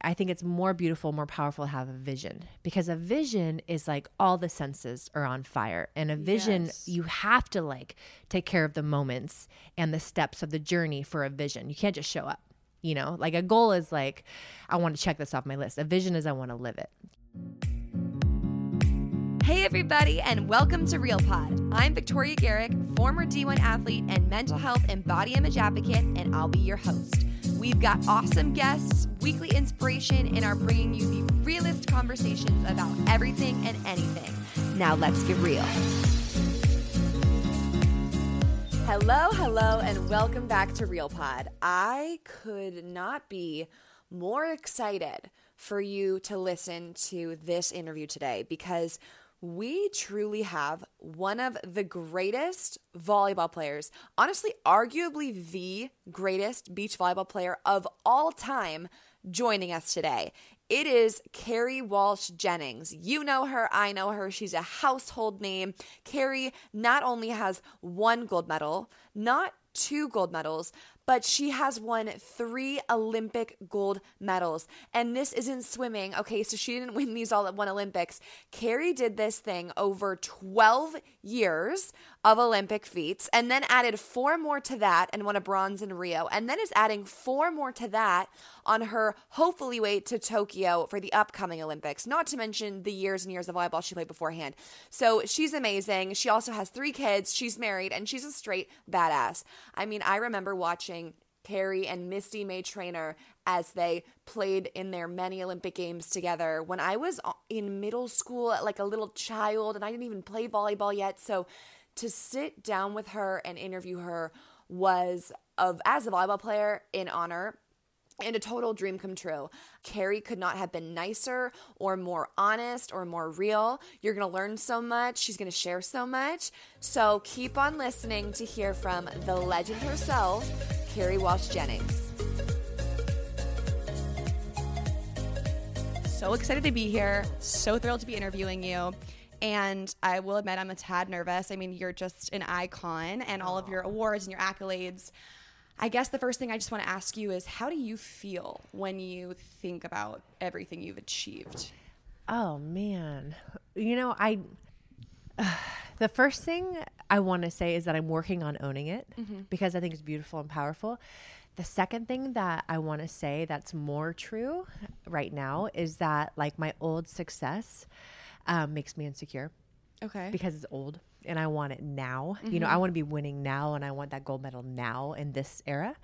I think it's more beautiful, more powerful to have a vision because a vision is like all the senses are on fire. And a vision, Yes. you have to like take care of the moments and the steps of the journey for a vision. You can't just show up. You know, like a goal is like, I want to check this off my list. A vision is I want to live it. Hey, everybody, and welcome to Real Pod. I'm Victoria Garrick, former D1 athlete and mental health and body image advocate, and I'll be your host. We've got awesome guests, weekly inspiration, and are bringing you the realest conversations about everything and anything. Now, let's get real. Hello, hello, and welcome back to Real Pod. I could not be more excited for you to listen to this interview today because we truly have one of the greatest volleyball players, honestly, arguably the greatest beach volleyball player of all time, joining us today. It is Kerri Walsh Jennings. You know her, I know her. She's a household name. Kerri not only has one gold medal, not two gold medals, but she has won three Olympic gold medals. And this isn't swimming. Okay, so she didn't win these all at one Olympics. Kerri did this thing over 12 years of Olympic feats and then added four more to that and won a bronze in Rio. And then is adding four more to that on her hopefully way to Tokyo for the upcoming Olympics, not to mention the years and years of volleyball she played beforehand. So she's amazing. She also has three kids, she's married, and she's a straight badass. I mean, I remember watching Kerri and Misty May Treanor as they played in their many Olympic Games together when I was uh, in middle school, like a little child, and I didn't even play volleyball yet. So to sit down with her and interview her was of as a volleyball player in honor and a total dream come true. Kerri could not have been nicer or more honest or more real. You're going to learn so much. She's going to share so much. So keep on listening to hear from the legend herself, Kerri Walsh Jennings. So excited to be here. So thrilled to be interviewing you. And I will admit, I'm a tad nervous. I mean, you're just an icon and all of your awards and your accolades. I guess the first thing I just want to ask you is how do you feel when you think about everything you've achieved? Oh man. You know, I the first thing I want to say is that I'm working on owning it mm-hmm. because I think it's beautiful and powerful. The second thing that I want to say that's more true right now is that like my old success um, makes me insecure Okay. because it's old and I want it now. You know, I want to be winning now and I want that gold medal now in this era.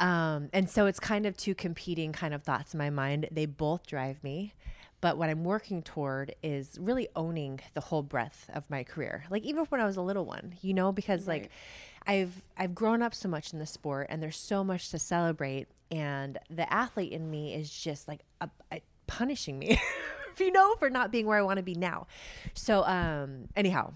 Um, and so it's kind of two competing kind of thoughts in my mind. They both drive me. But what I'm working toward is really owning the whole breadth of my career. Like even when I was a little one, you know, because like I've I've grown up so much in the sport and there's so much to celebrate and the athlete in me is just like a, a punishing me. you know, for not being where I want to be now. So um anyhow,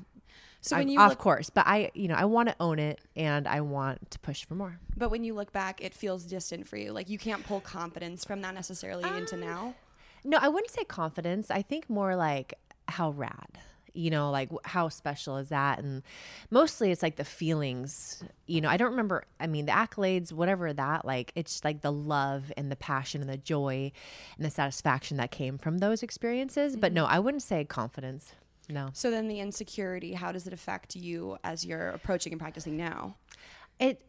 So I'm when you off look, course, but I, you know, I want to own it and I want to push for more. but when you look back, it feels distant for you. Like you can't pull confidence from that necessarily into now. No, I wouldn't say confidence. I think more like how rad, you know, like how special is that? And mostly it's like the feelings, you know, I don't remember, I mean, the accolades, whatever that, like, it's like the love and the passion and the joy and the satisfaction that came from those experiences. But no, mm-hmm. I wouldn't say confidence. No. So then the insecurity, how does it affect you as you're approaching and practicing now? It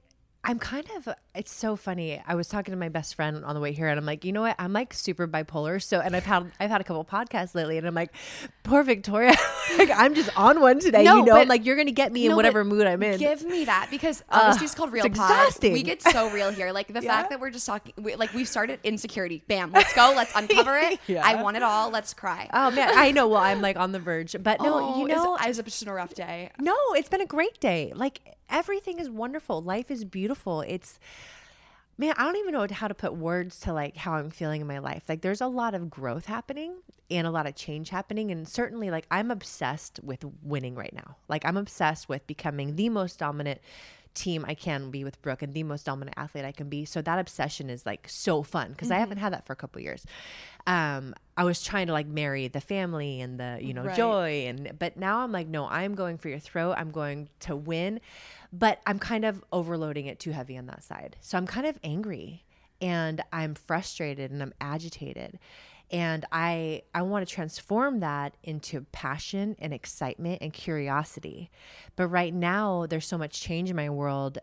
I'm kind of it's so funny. I was talking to my best friend on the way here and I'm like, you know what? I'm like super bipolar. So and I've had I've had a couple podcasts lately and I'm like poor Victoria. like I'm just on one today, No, you know. but- Like you're gonna get me in whatever mood I'm in. Give me that because obviously it's called it's real pod. exhausting. We get so real here. Like the Yeah. fact that we're just talking, we, like we've started insecurity. Bam, let's go. Let's uncover it. Yeah. I want it all. Let's cry. oh man, I know. Well, I'm like on the verge, but no, Oh, you it's- know, it's just been a rough day. No, it's been a great day. Like everything is wonderful. Life is beautiful. It's man, I don't even know how to put words to like how I'm feeling in my life. Like there's a lot of growth happening and a lot of change happening and certainly like I'm obsessed with winning right now. Like I'm obsessed with becoming the most dominant team I can be with Brooke and the most dominant athlete I can be. So that obsession is like so fun because I haven't had that for a couple years. Um, I was trying to like marry the family and the you know Right. joy and but now I'm like no, I'm going for your throat. I'm going to win, but I'm kind of overloading it too heavy on that side. So I'm kind of angry and I'm frustrated and I'm agitated. And i i want to transform that into passion and excitement and curiosity. But right now there's so much change in my world.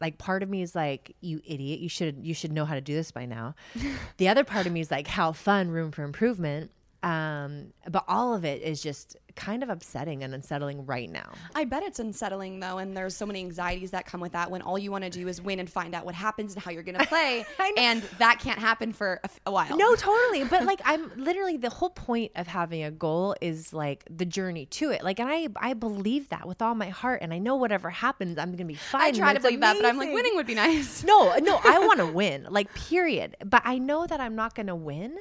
Like part of me is like you idiot. You should you should know how to do this by now. The other part of me is like how fun. Room for improvement um but all of it is just kind of upsetting and unsettling right now I bet it's unsettling though, and there's so many anxieties that come with that when all you want to do is win and find out what happens and how you're going to play, and that can't happen for a, f- a while. No, totally. But like I'm literally the whole point of having a goal is like the journey to it. Like and I I believe that with all my heart and I know whatever happens I'm going to be fine. I try to believe that, but I'm like winning would be nice. No, no, I want to win. Like period. But I know that I'm not going to win.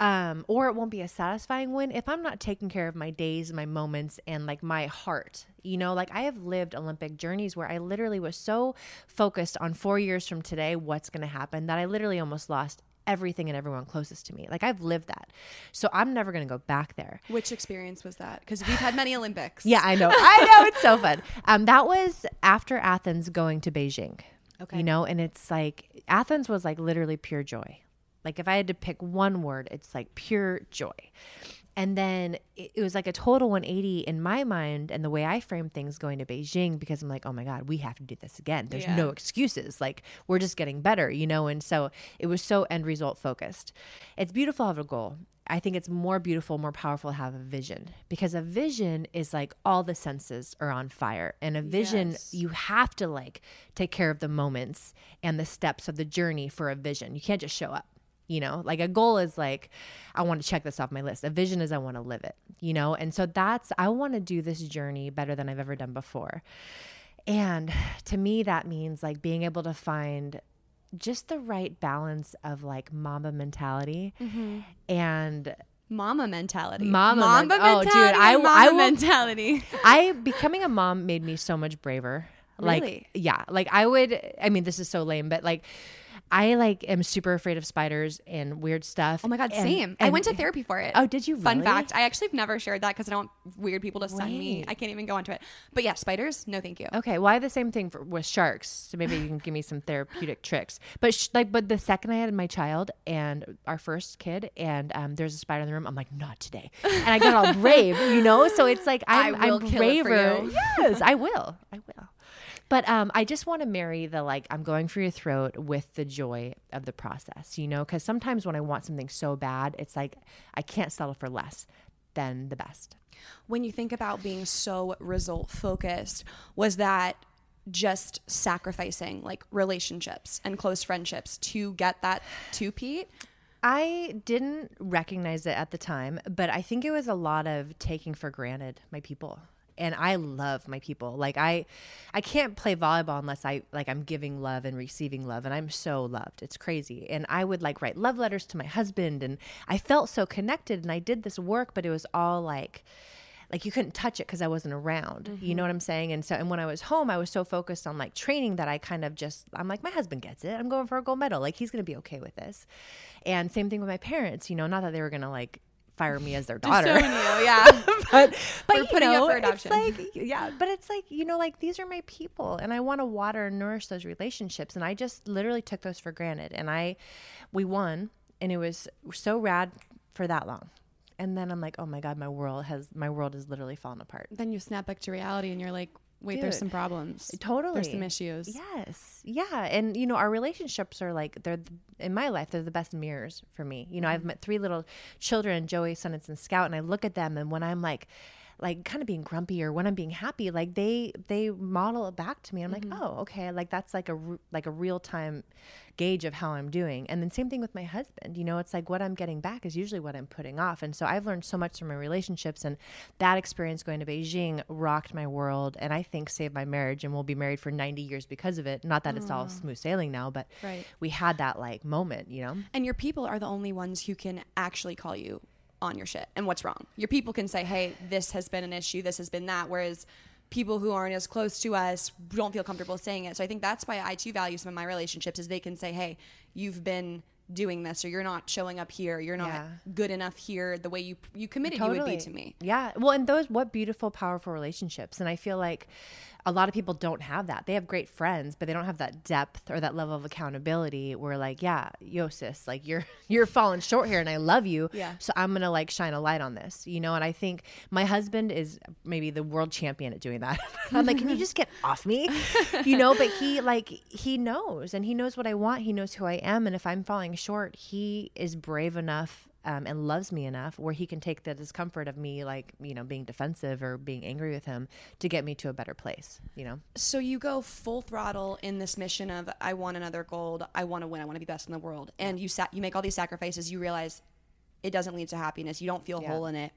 Um, or it won't be a satisfying win if I'm not taking care of my days, my moments, and like my heart. You know, like I have lived Olympic journeys where I literally was so focused on four years from today, what's going to happen, that I literally almost lost everything and everyone closest to me. Like I've lived that. So I'm never going to go back there. Which experience was that? Because we've had many Olympics. Yeah, I know. I know. It's so fun. Um, that was after Athens going to Beijing. Okay. You know, and it's like Athens was like literally pure joy. Like if I had to pick one word, it's like pure joy. And then it, was like a total 180 in my mind and the way I frame things going to Beijing because I'm like, oh my God, we have to do this again. There's Yeah. no excuses. Like we're just getting better, you know? And so it was so end result focused. It's beautiful to have a goal. I think it's more beautiful, more powerful to have a vision because a vision is like all the senses are on fire. And a vision, Yes. you have to like take care of the moments and the steps of the journey for a vision. You can't just show up. You know, like a goal is like, I want to check this off my list. A vision is I want to live it, you know? And so that's, I want to do this journey better than I've ever done before. And to me, that means like being able to find just the right balance of like mama mentality mm-hmm. and Mama mentality. Mama Mama men- oh, dude, mentality. I- and I mama will- mentality. I becoming a mom made me so much braver. Like Really? yeah, like I would I mean this is so lame, but like I like am super afraid of spiders and weird stuff. Oh my god, And- same. I went to therapy for it. Oh, did you Fun fact. I actually have never shared that because I don't want weird people to send me. I can't even go into it. But yeah, spiders. No, thank you. Okay, well the same thing for, with sharks, so maybe you can give me some therapeutic tricks. But sh- like, but the second I had my child and our first kid, and um, there's a spider in the room, I'm like, not today, and I got all brave, you know. So it's like I'm, I will I'm kill it for braver. you. Yes, I will. I will. But um, I just want to marry the like I'm going for your throat with the joy of the process, you know, because sometimes when I want something so bad, it's like I can't settle for less than the best. when you think about being so result focused, was that just sacrificing like relationships and close friendships to get that two-peat? I didn't recognize it at the time, but I think it was a lot of taking for granted my people. And I love my people. Like I I can't play volleyball unless I like I'm giving love and receiving love and I'm so loved. It's crazy. And I would like write love letters to my husband and I felt so connected and I did this work, but it was all like like you couldn't touch it because I wasn't around. You know mm-hmm. what I'm saying? And so, and when I was home, I was so focused on like training that I kind of just, I'm like, my husband gets it. I'm going for a gold medal. Like he's going to be okay with this. And same thing with my parents, you know, not that they were going to like fire me as their daughter. Disown you, yeah. but but We're you putting up know, for it's adoption. like yeah, but it's like you know, like these are my people, and I want to water and nourish those relationships, and I just literally took those for granted, and I we won, and it was so rad for that long, and then I'm like, oh my god, my world has my world is literally fallen apart. then you snap back to reality and you're like, wait, there's some problems. Totally. There's some issues. Yes. Yeah. And, you know, our relationships are like, they're, th- in my life, they're the best mirrors for me. You know, I've mm-hmm. met three little children, Joey, Sundance, and Scout, and I look at them, and when I'm like, like kind of being grumpy or when I'm being happy, like they they model it back to me. I'm like, mm-hmm. oh, okay, like that's like a like a real time gauge of how I'm doing. And then same thing with my husband. You know, it's like what I'm getting back is usually what I'm putting off. And so I've learned so much from my relationships, and that experience going to Beijing rocked my world, and I think saved my marriage. And we'll be married for 90 years because of it. Not that it's all smooth sailing now, but Right. we had that like moment. You know. And your people are the only ones who can actually call you on your shit and what's wrong. Your people can say, hey, this has been an issue, this has been that. Whereas people who aren't as close to us don't feel comfortable saying it. So I think that's why I too value some of my relationships is they can say, hey, you've been doing this or you're not showing up here you're not Yeah. good enough here the way you you committed you would be to me Yeah. Well, and those what beautiful, powerful relationships. And I feel like a lot of people don't have that. They have great friends, but they don't have that depth or that level of accountability where like, yeah, yo sis, like you're you're falling short here and I love you. Yeah. So I'm gonna like shine a light on this. You know, and I think my husband is maybe the world champion at doing that. I'm like, can you just get off me? You know, but he like he knows and he knows what I want. He knows who I am. And if I'm falling short, he is brave enough um, and loves me enough where he can take the discomfort of me like you know being defensive or being angry with him to get me to a better place you know so you go full throttle in this mission of I want another gold, I want to win, I want to be best in the world, and you sa- you make all these sacrifices. You realize it doesn't lead to happiness. You don't feel Yeah. whole in it.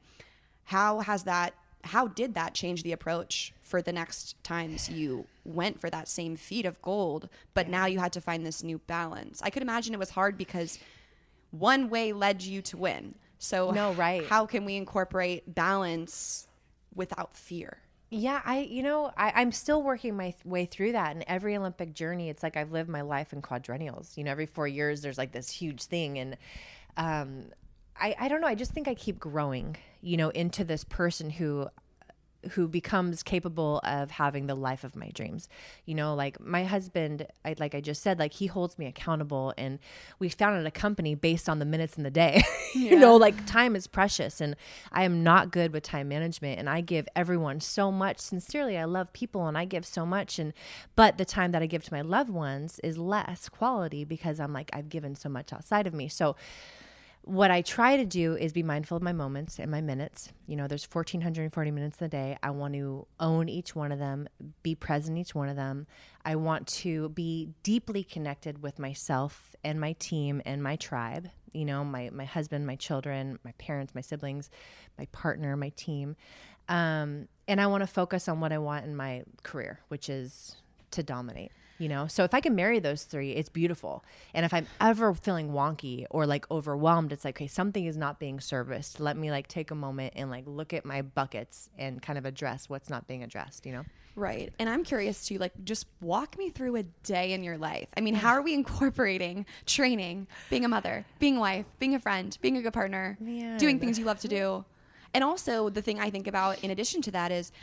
How has that? How did that change the approach for the next times you went for that same feat of gold? But now you had to find this new balance. I could imagine it was hard because one way led you to win. So No, right. How can we incorporate balance without fear? Yeah, I you know I, I'm still working my th- way through that. And every Olympic journey, it's like I've lived my life in quadrennials. You know, every four years there's like this huge thing, and um, I I don't know. I just think I keep growing. You know, into this person who who becomes capable of having the life of my dreams. You know, like my husband, I like I just said, like he holds me accountable and we founded a company based on the minutes in the day. you know, like time is precious and I am not good with time management and I give everyone so much. Sincerely, I love people and I give so much and but the time that I give to my loved ones is less quality because I'm like I've given so much outside of me. So what I try to do is be mindful of my moments and my minutes. You know, there's 1,440 minutes in the day. I want to own each one of them, be present each one of them. I want to be deeply connected with myself and my team and my tribe. You know, my my husband, my children, my parents, my siblings, my partner, my team. Um, and I want to focus on what I want in my career, which is to dominate you know so if i can marry those three it's beautiful and if i'm ever feeling wonky or like overwhelmed it's like okay something is not being serviced let me like take a moment and like look at my buckets and kind of address what's not being addressed you know Right. And I'm curious to like just walk me through a day in your life. I mean, how are we incorporating training, being a mother, being a wife, being a friend, being a good partner, doing things you love to do? And also the thing I think about in addition to that is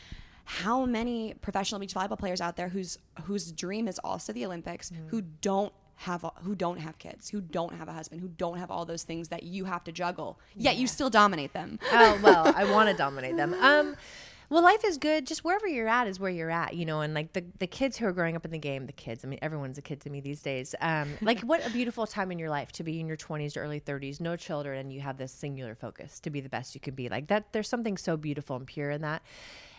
how many professional beach volleyball players out there whose whose dream is also the Olympics who don't have who don't have kids, who don't have a husband, who don't have all those things that you have to juggle. Yet you still dominate them. oh well i want to dominate them. Um well life is good. Just wherever you're at is where you're at you know and like the, the kids who are growing up in the game the kids i mean everyone's a kid to me these days. Um like what a beautiful time in your life to be in your 20s to early 30s no children and you have this singular focus to be the best you can be. Like that there's something so beautiful and pure in that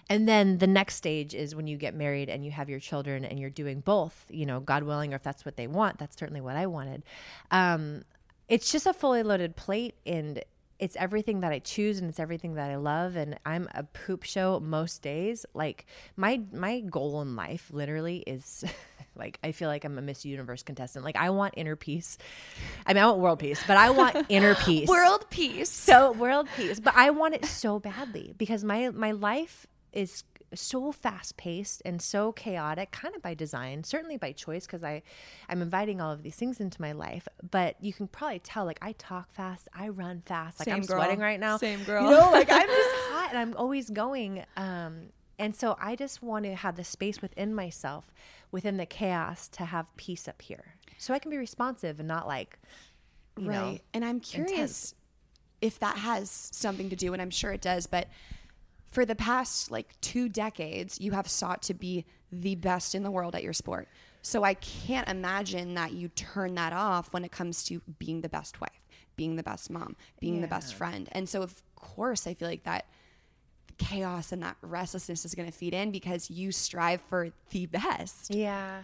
and then the next stage is when you get married and you have your children and you're doing both you know god willing or if that's what they want that's certainly what i wanted um it's just a fully loaded plate and it's everything that I choose and it's everything that I love and I'm a poop show most days. Like my my goal in life literally is like I feel like I'm a Miss Universe contestant. Like I want inner peace. I mean I want world peace, but I want inner peace. World peace. so world peace. But I want it so badly because my my life is so fast paced and so chaotic kind of by design certainly by choice because i i'm inviting all of these things into my life but you can probably tell like i talk fast i run fast like i'm Same girl. sweating right now Same girl. you know like i'm just hot and i'm always going um and so i just want to have the space within myself within the chaos to have peace up here so i can be responsive and not like you know right. and I'm curious intense. if that has something to do, and I'm sure it does, but for the past like two decades, you have sought to be the best in the world at your sport. So I can't imagine that you turn that off when it comes to being the best wife, being the best mom, being the best friend. And so, of course, I feel like that chaos and that restlessness is going to feed in because you strive for the best. Yeah.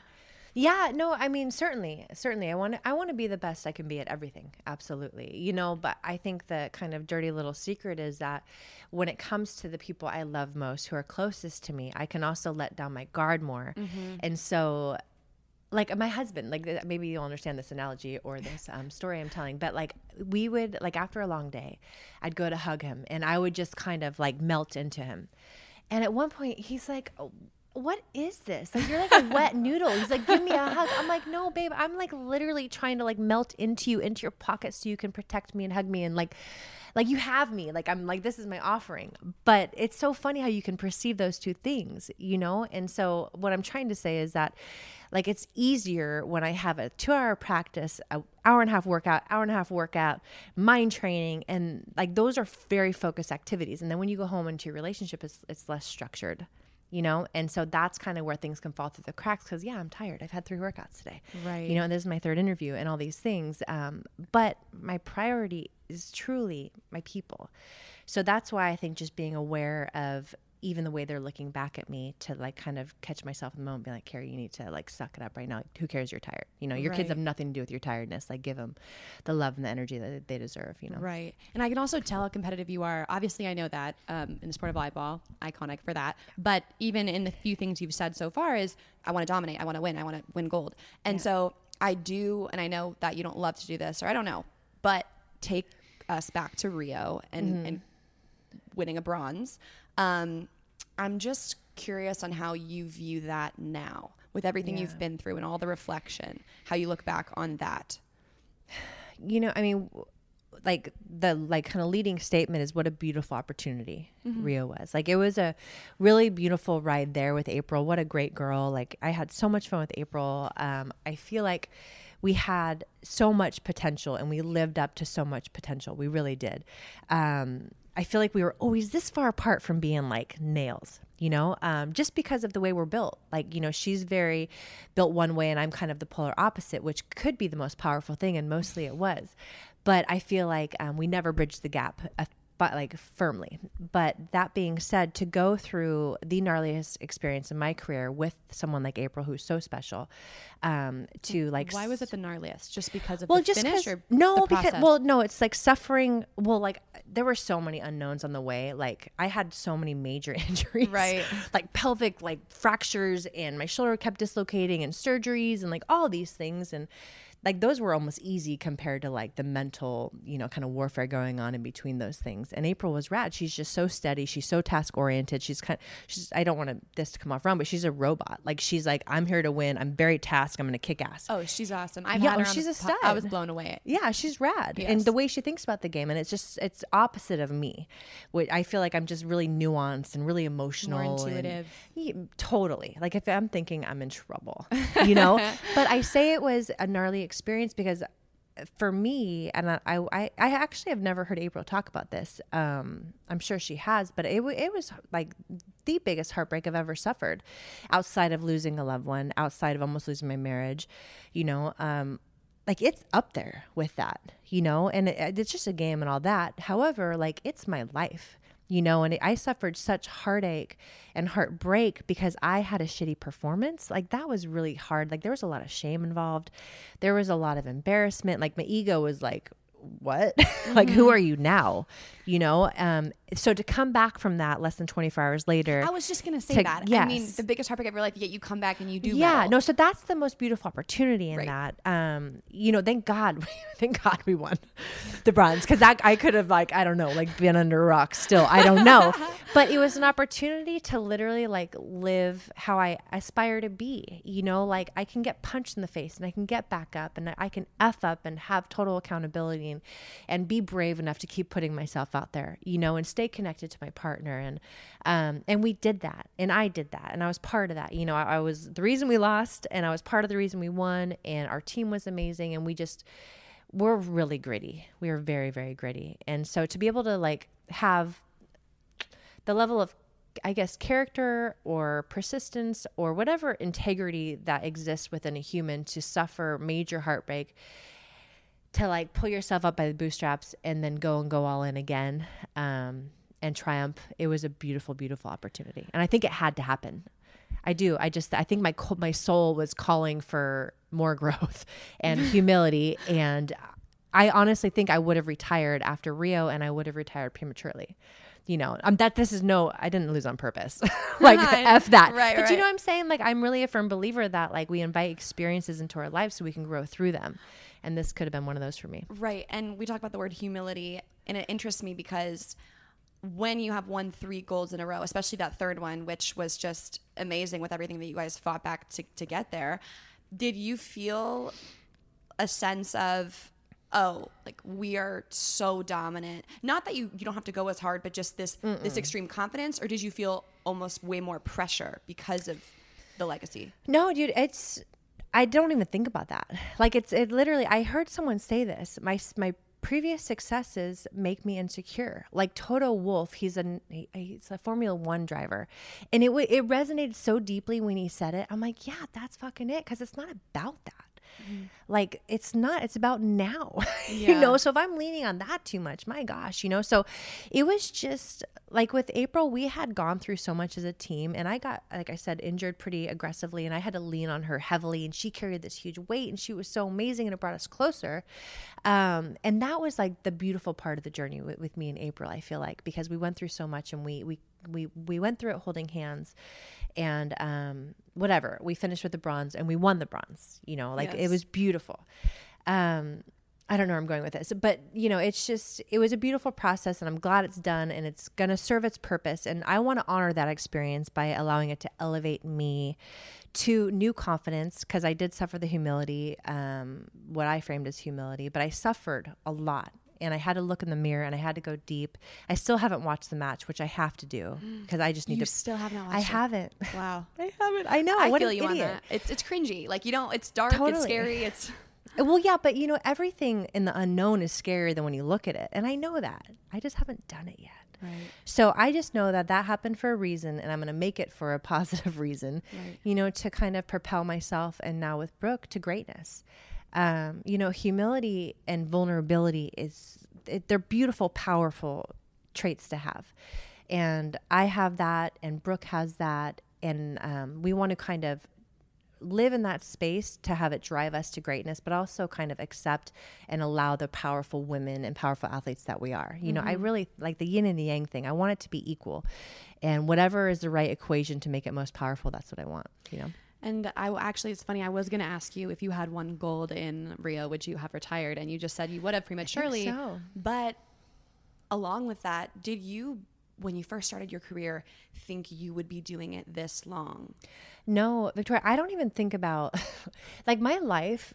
Yeah, no, I mean certainly, certainly I want to I want to be the best I can be at everything. Absolutely. You know, but I think the kind of dirty little secret is that when it comes to the people I love most who are closest to me, I can also let down my guard more. And so like my husband like maybe you'll understand this analogy or this um, story i'm telling but like we would like after a long day i'd go to hug him and i would just kind of like melt into him and at one point he's like "Oh, what is this? Like you're like a wet noodle. He's like give me a hug. I'm like no babe. I'm like literally trying to like melt into you into your pocket so you can protect me and hug me and like like you have me. Like i'm like this is my offering. But it's so funny how you can perceive those two things you know? And so what i'm trying to say is that like it's easier when i have a two hour practice a hour and a half workout hour and a half workout mind training and like those are very focused activities. And then when you go home into your relationship it's, it's less structured you know? And so that's kind of where things can fall through the cracks because yeah i'm tired. I've had three workouts today. Right. you know and this is my third interview and all these things um, but my priority is truly my people. So that's why i think just being aware of even the way they're looking back at me to like kind of catch myself in the moment be like kerri you need to like suck it up right now who cares you're tired you know your kids have nothing to do with your tiredness like give them the love and the energy that they deserve you know Right. And I can also tell how competitive you are. Obviously, I know that um, in the sport of volleyball, iconic for that. But even in the few things you've said so far, is I want to dominate, I want to win, I want to win gold. And so I do, and I know that you don't love to do this, or I don't know, but take us back to Rio and, and winning a bronze. Um, I'm just curious on how you view that now with everything you've been through and all the reflection, how you look back on that. you know, I mean, like the like kind of leading statement is what a beautiful opportunity Rio was. Like it was a really beautiful ride there with April. What a great girl. Like I had so much fun with April. Um, I feel like we had so much potential and we lived up to so much potential. We really did. Um, I feel like we were always this far apart from being like nails, you know, um, just because of the way we're built. Like, you know, she's very built one way and I'm kind of the polar opposite, which could be the most powerful thing. And mostly it was. But I feel like um, we never bridged the gap. But like firmly. But that being said, to go through the gnarliest experience in my career with someone like April, who's so special, um, to like Why was it the gnarliest? Just because of well, the just finish or no, because well, no, it's like suffering. Well, like there were so many unknowns on the way. Like I had so many major injuries, Right. like pelvic like fractures, and my shoulder kept dislocating, and surgeries, and like all these things, and like those were almost easy compared to like the mental, you know, kind of warfare going on in between those things. And April was rad. She's just so steady. She's so task oriented. She's kind. She's. I don't want to, this to come off wrong, but she's a robot. Like she's like, I'm here to win. I'm very task. I'm going to kick ass. oh, she's awesome. I've Yeah, oh, she's a po- I was blown away. Yeah, she's rad, and the way she thinks about the game, and it's just it's opposite of me. Which I feel like I'm just really nuanced and really emotional, and- intuitive. Yeah, totally. Like if I'm thinking, I'm in trouble, you know. but I say it was a gnarly experience because for me, and I, I, I actually have never heard April talk about this. Um, I'm sure she has, but it, it was like the biggest heartbreak I've ever suffered, outside of losing a loved one, outside of almost losing my marriage. You know, um, like it's up there with that, you know, and it, it's just a game and all that. However, like it's my life, you know, and I suffered such heartache and heartbreak because I had a shitty performance. Like that was really hard. Like there was a lot of shame involved. There was a lot of embarrassment. Like my ego was like, what? like who are you now? You know? Um so to come back from that less than 24 hours later. I was just gonna say To- that. I mean, the biggest heartbreak of your life, yet you come back and you do. yeah no so that's the most beautiful opportunity in Right. that um you know thank god thank god we won the bronze because that i could have like i don't know like been under a rock still i don't know but it was an opportunity to literally like live how i aspire to be you know like i can get punched in the face and i can get back up and i can f up and have total accountability and be brave enough to keep putting myself out there you know and stay connected to my partner. And um and we did that and i did that and i was part of that. You know I, I was the reason we lost and i was part of the reason we won and our team was amazing and we just we're really gritty. We are very very gritty. And so to be able to like have the level of I guess character or persistence or whatever integrity that exists within a human to suffer major heartbreak to like pull yourself up by the bootstraps and then go and go all in again um, and triumph. It was a beautiful, beautiful opportunity, and I think it had to happen. I do. I just I think my my soul was calling for more growth and humility, and I honestly think I would have retired after Rio, and I would have retired prematurely. You know, um, that this is no, I didn't lose on purpose. like f that. Right, but right. you know what I'm saying? Like I'm really a firm believer that like we invite experiences into our lives so we can grow through them, and this could have been one of those for me. Right. And we talk about the word humility, and it interests me because when you have won three golds in a row, especially that third one, which was just amazing with everything that you guys fought back to, to get there, did you feel a sense of, oh, like we are so dominant? Not that you, you don't have to go as hard, but just this this extreme confidence, or did you feel almost way more pressure because of the legacy? No, dude, it's I don't even think about that. Like it's it literally I heard someone say this. My my previous successes make me insecure. Like Toto Wolff, he's a he- he's a Formula 1 driver. And it it resonated so deeply when he said it. I'm like, yeah, that's fucking it cuz it's not about that. Mm-hmm. Like it's not it's about now. you know, so if I'm leaning on that too much, my gosh, you know. So it was just like with April, we had gone through so much as a team and I got like I said injured pretty aggressively and I had to lean on her heavily and she carried this huge weight and she was so amazing and it brought us closer. Um, and that was like the beautiful part of the journey with, with me and April, I feel like, because we went through so much and we we we we went through it holding hands and um whatever. We finished with the bronze and we won the bronze, you know, like it was beautiful. Um I don't know where I'm going with this, but you know, it's just it was a beautiful process and I'm glad it's done and it's going to serve its purpose and I want to honor that experience by allowing it to elevate me to new confidence because I did suffer the humility um what I framed as humility, but I suffered a lot and I had to look in the mirror and I had to go deep. I still haven't watched the match, which I have to do because I just need You to still have not watched I it? haven't. Wow. I haven't. I know. I what feel you on that. It's it's cringy. Like you don't. It's dark. Totally. It's scary. It's Well, yeah, but you know, everything in the unknown is scarier than when you look at it. And I know that. I just haven't done it yet. right. So I just know that that happened for a reason and I'm going to make it for a positive reason, you know, to kind of propel myself and now with Brooke to greatness. Um, you know, humility and vulnerability is, it, they're beautiful, powerful traits to have. And I have that and Brooke has that. And um, we want to kind of live in that space to have it drive us to greatness, but also kind of accept and allow the powerful women and powerful athletes that we are. You know, I mm-hmm. really like the yin and the yang thing. I want it to be equal. And whatever is the right equation to make it most powerful, that's what I want, you know? And I actually, it's funny. I was going to ask you if you had won gold in Rio, would you have retired? And you just said you would have prematurely. so. But along with that, did you, when you first started your career, think you would be doing it this long? No, Victoria, I don't even think about like my life.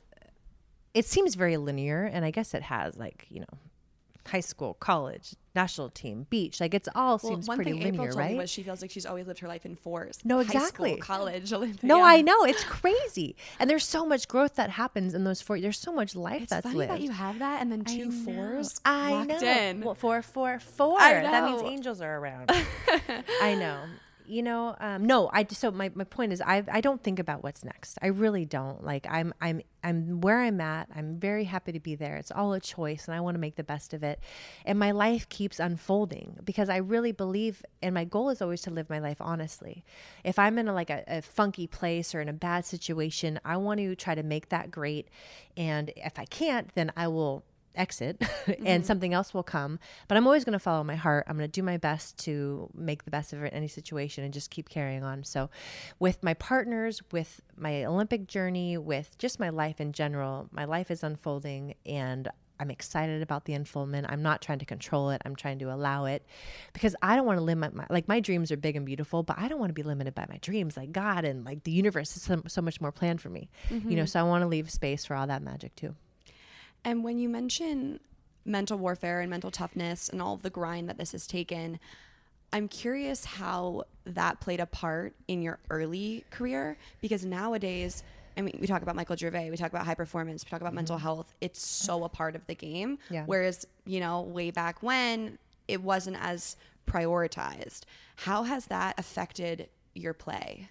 It seems very linear, and I guess it has like you know, high school, college, national team, beach. Like it's all seems one pretty linear, April right? she feels like she's always lived her life in fours. No, High school, exactly. college, Olympic. no. I know it's crazy, and there's so much growth that happens in those four. There's so much life It's that's funny lived. that you have that and then I two know. fours I know. in. Well, four, four, four. I That means angels are around. I know. You know, um, no. I so my, my point is I I don't think about what's next. I really don't. Like I'm I'm I'm where I'm at. I'm very happy to be there. It's all a choice, and I want to make the best of it. And my life keeps unfolding because I really believe, and my goal is always to live my life honestly. If I'm in a, like a, a funky place or in a bad situation, I want to try to make that great. And if I can't, then I will exit and mm-hmm. something else will come. But I'm always going to follow my heart. I'm going to do my best to make the best of it, any situation and just keep carrying on. So, with my partners, with my Olympic journey, with just my life in general, my life is unfolding and I'm excited about the unfoldment. I'm not trying to control it. I'm trying to allow it because I don't want to limit my like my dreams are big and beautiful, but I don't want to be limited by my dreams. Like God and like the universe is so, so much more planned for me. You know, mm-hmm. so I want to leave space for all that magic too. And when you mention mental warfare and mental toughness and all the grind that this has taken, I'm curious how that played a part in your early career because nowadays, I mean, we talk about Michael Gervais, we talk about high performance, we talk about mental mm-hmm. health. It's so a part of the game. Yeah. Whereas, you know, way back when, it wasn't as prioritized. How has that affected your play?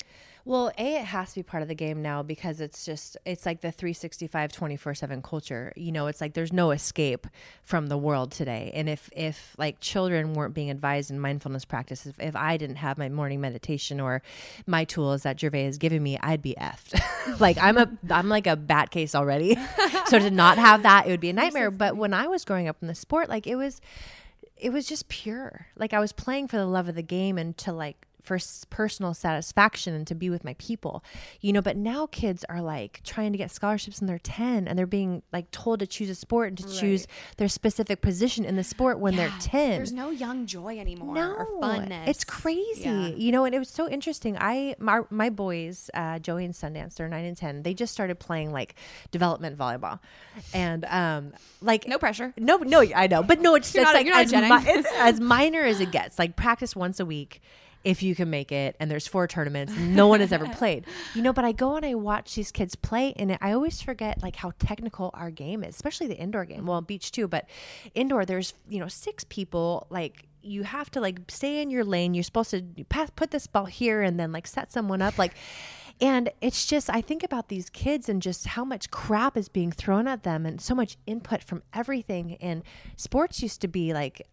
Well, A, it has to be part of the game now because it's just, it's like the 365, 24 7 culture. You know, it's like there's no escape from the world today. And if, if like children weren't being advised in mindfulness practice, if, if I didn't have my morning meditation or my tools that Gervais has given me, I'd be effed. like I'm a, I'm like a bat case already. so to not have that, it would be a nightmare. But when I was growing up in the sport, like it was, it was just pure. Like I was playing for the love of the game and to like for personal satisfaction and to be with my people, you know. But now kids are like trying to get scholarships when they're 10 and they're being like told to choose a sport and to choose their specific position in the sport when they're 10. There's no young joy anymore No, or funness. It's crazy, Yeah. you know. And it was so interesting. I my, my boys, uh, Joey and Sundance, they're nine and ten. They just started playing like development volleyball, and um, like No pressure. No, no, I know, but no, it's, it's not like as, mi- it's as minor as it gets. Like practice once a week. If you can make it, and there's four tournaments, no one has ever played, you know. But I go and I watch these kids play, and I always forget like how technical our game is, especially the indoor game. Well, beach too, but indoor, there's you know six people. Like you have to like stay in your lane. You're supposed to pass, put this ball here, and then like set someone up, like. And it's just, I think about these kids and just how much crap is being thrown at them and so much input from everything. And sports used to be like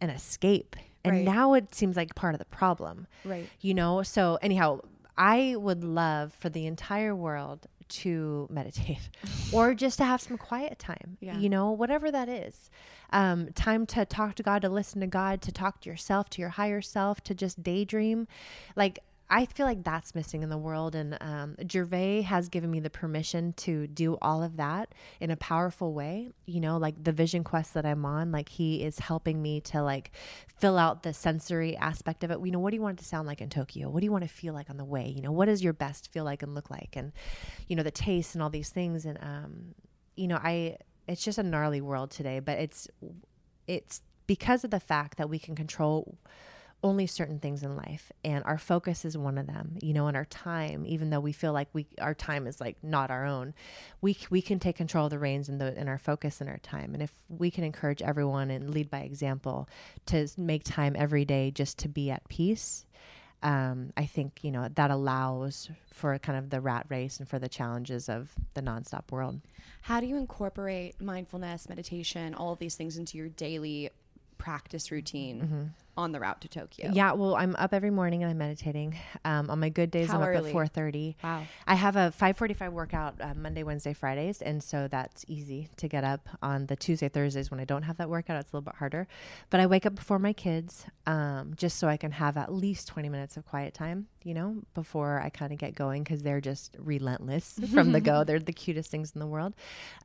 an escape. And Right. now it seems like part of the problem. Right. You know? So, anyhow, I would love for the entire world to meditate or just to have some quiet time, Yeah. you know, whatever that is. Um, time to talk to God, to listen to God, to talk to yourself, to your higher self, to just daydream. Like, I feel like that's missing in the world. And um, Gervais has given me the permission to do all of that in a powerful way. You know, like the vision quest that I'm on, like he is helping me to like fill out the sensory aspect of it. You know, what do you want it to sound like in Tokyo? What do you want to feel like on the way? You know, what does your best feel like and look like? And, you know, the taste and all these things. And, um, you know, I, it's just a gnarly world today, but it's, it's because of the fact that we can control only certain things in life and our focus is one of them you know and our time even though we feel like we our time is like not our own we we can take control of the reins and the and our focus and our time and if we can encourage everyone and lead by example to make time every day just to be at peace um, I think you know that allows for kind of the rat race and for the challenges of the nonstop world. How do you incorporate mindfulness, meditation, all of these things into your daily practice routine on the route to Tokyo? Yeah, well, I'm up every morning and I'm meditating. Um, on my good days, How I'm up at 4:30. Wow. I have a 5:45 workout uh, Monday, Wednesday, Fridays, and so that's easy to get up. On the Tuesday, Thursdays when I don't have that workout, it's a little bit harder. But I wake up before my kids, um, just so I can have at least 20 minutes of quiet time. You know, before I kind of get going because they're just relentless from the go. They're the cutest things in the world.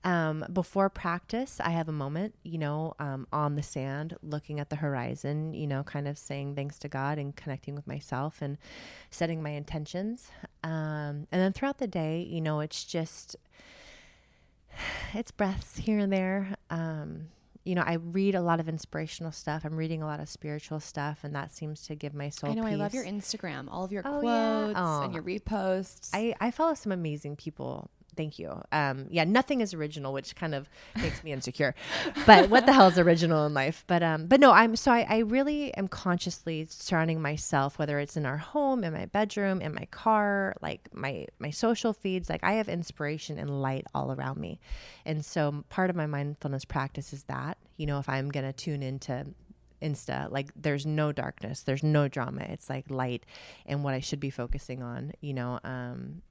Um, before practice, I have a moment, you know, um, on the sand, looking at the horizon. You know, kind of saying thanks to God and connecting with myself and setting my intentions. Um, and then throughout the day, you know, it's just it's breaths here and there. Um, you know, I read a lot of inspirational stuff. I'm reading a lot of spiritual stuff, and that seems to give my soul. I know. I love your Instagram, all of your Oh, yeah. quotes and your reposts. I, I follow some amazing people. Thank you. Um, yeah, nothing is original, which kind of makes me insecure. But what the hell is original in life? But um, but no, I'm so I, I really am consciously surrounding myself, whether it's in our home, in my bedroom, in my car, like my my social feeds. Like I have inspiration and light all around me, and so part of my mindfulness practice is that you know if I'm gonna tune into Insta. Like there's no darkness, there's no drama. It's like light and what I should be focusing on, you know. Um,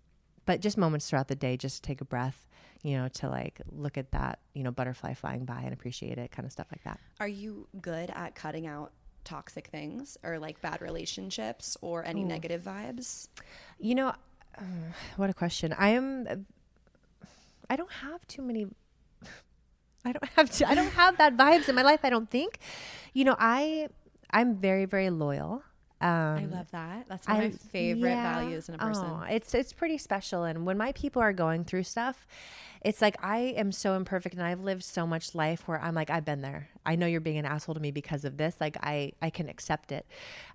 but just moments throughout the day, just to take a breath, you know, to like look at that, you know, butterfly flying by and appreciate it, kind of stuff like that. Are you good at cutting out toxic things or like bad relationships or any negative vibes? You know, uh, what a question. I am. I don't have too many. I don't have to. I don't have that vibes in my life. I don't think. You know, I I'm very very loyal. Um, I love that. That's one of my favorite yeah. values in a person. Oh, it's it's pretty special. And when my people are going through stuff, it's like I am so imperfect, and I've lived so much life where I'm like I've been there. I know you're being an asshole to me because of this. Like I, I can accept it.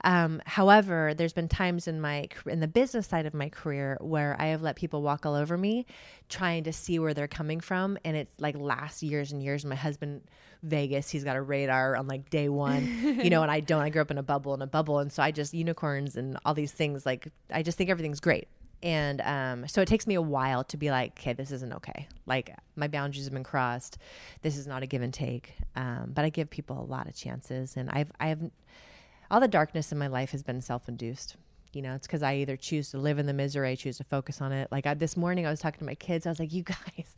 Um, however, there's been times in my in the business side of my career where I have let people walk all over me, trying to see where they're coming from, and it's like last years and years. My husband, Vegas, he's got a radar on like day one, you know, and I don't. I grew up in a bubble in a bubble, and so I just unicorns and all these things. Like I just think everything's great. And um, so it takes me a while to be like, okay, this isn't okay. Like my boundaries have been crossed. This is not a give and take. Um, but I give people a lot of chances, and I've I've all the darkness in my life has been self induced. You know, it's because I either choose to live in the misery, I choose to focus on it. Like I, this morning, I was talking to my kids. I was like, you guys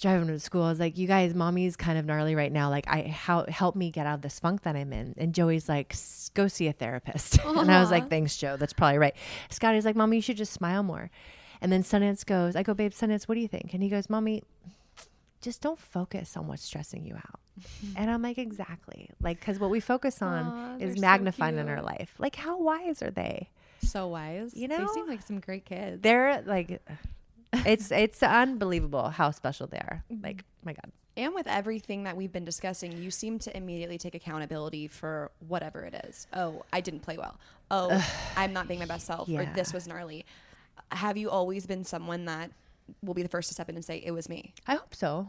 driving to school. I was like, you guys, mommy's kind of gnarly right now. Like, I how help me get out of this funk that I'm in. And Joey's like, go see a therapist. and I was like, thanks, Joe. That's probably right. Scotty's like, mommy, you should just smile more. And then Sundance goes, I go, babe, Sundance, what do you think? And he goes, mommy, just don't focus on what's stressing you out. and I'm like, exactly. Like, because what we focus on Aw, is they're so in our life. Like, how wise are they? So wise. You know, they seem like some great kids. They're like, it's it's unbelievable how special they are. Mm-hmm. Like, my God. And with everything that we've been discussing, you seem to immediately take accountability for whatever it is. Oh, I didn't play well. Oh, I'm not being my best self. Or this was gnarly. Have you always been someone that will be the first to step in and say, it was me? I hope so.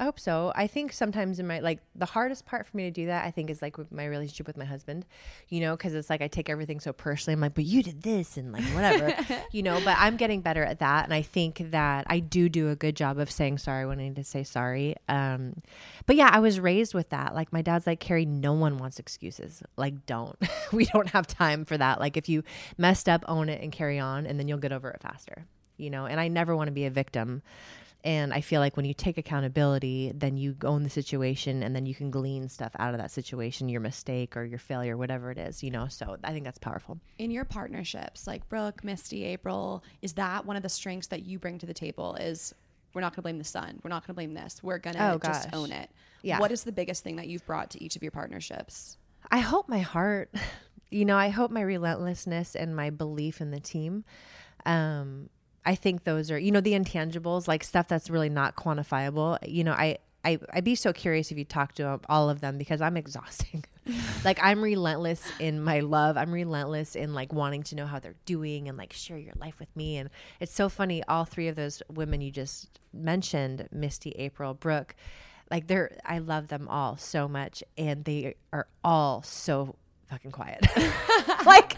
I hope so. I think sometimes in my like the hardest part for me to do that, I think is like with my relationship with my husband, you know, because it's like I take everything so personally. I'm like, but you did this and like whatever, you know. But I'm getting better at that, and I think that I do do a good job of saying sorry when I need to say sorry. Um, but yeah, I was raised with that. Like my dad's like, Kerri, no one wants excuses. Like, don't. we don't have time for that. Like, if you messed up, own it and carry on, and then you'll get over it faster. You know. And I never want to be a victim. And I feel like when you take accountability, then you own the situation and then you can glean stuff out of that situation, your mistake or your failure, whatever it is, you know? So I think that's powerful. in your partnerships, like Brooke, Misty, April, is that one of the strengths that you bring to the table? Is we're not going to blame the sun. We're not going to blame this. We're going to Oh, just own it. Yeah. What is the biggest thing that you've brought to each of your partnerships? I hope my heart, you know, I hope my relentlessness and my belief in the team. Um, I think those are, you know, the intangibles, like stuff that's really not quantifiable. You know, I, I, I'd be so curious if you talk to all of them because I'm exhausting. like I'm relentless in my love. I'm relentless in like wanting to know how they're doing and like share your life with me. And it's so funny. All three of those women you just mentioned, Misty, April, Brooke, like they're, I love them all so much. And they are all so fucking quiet. like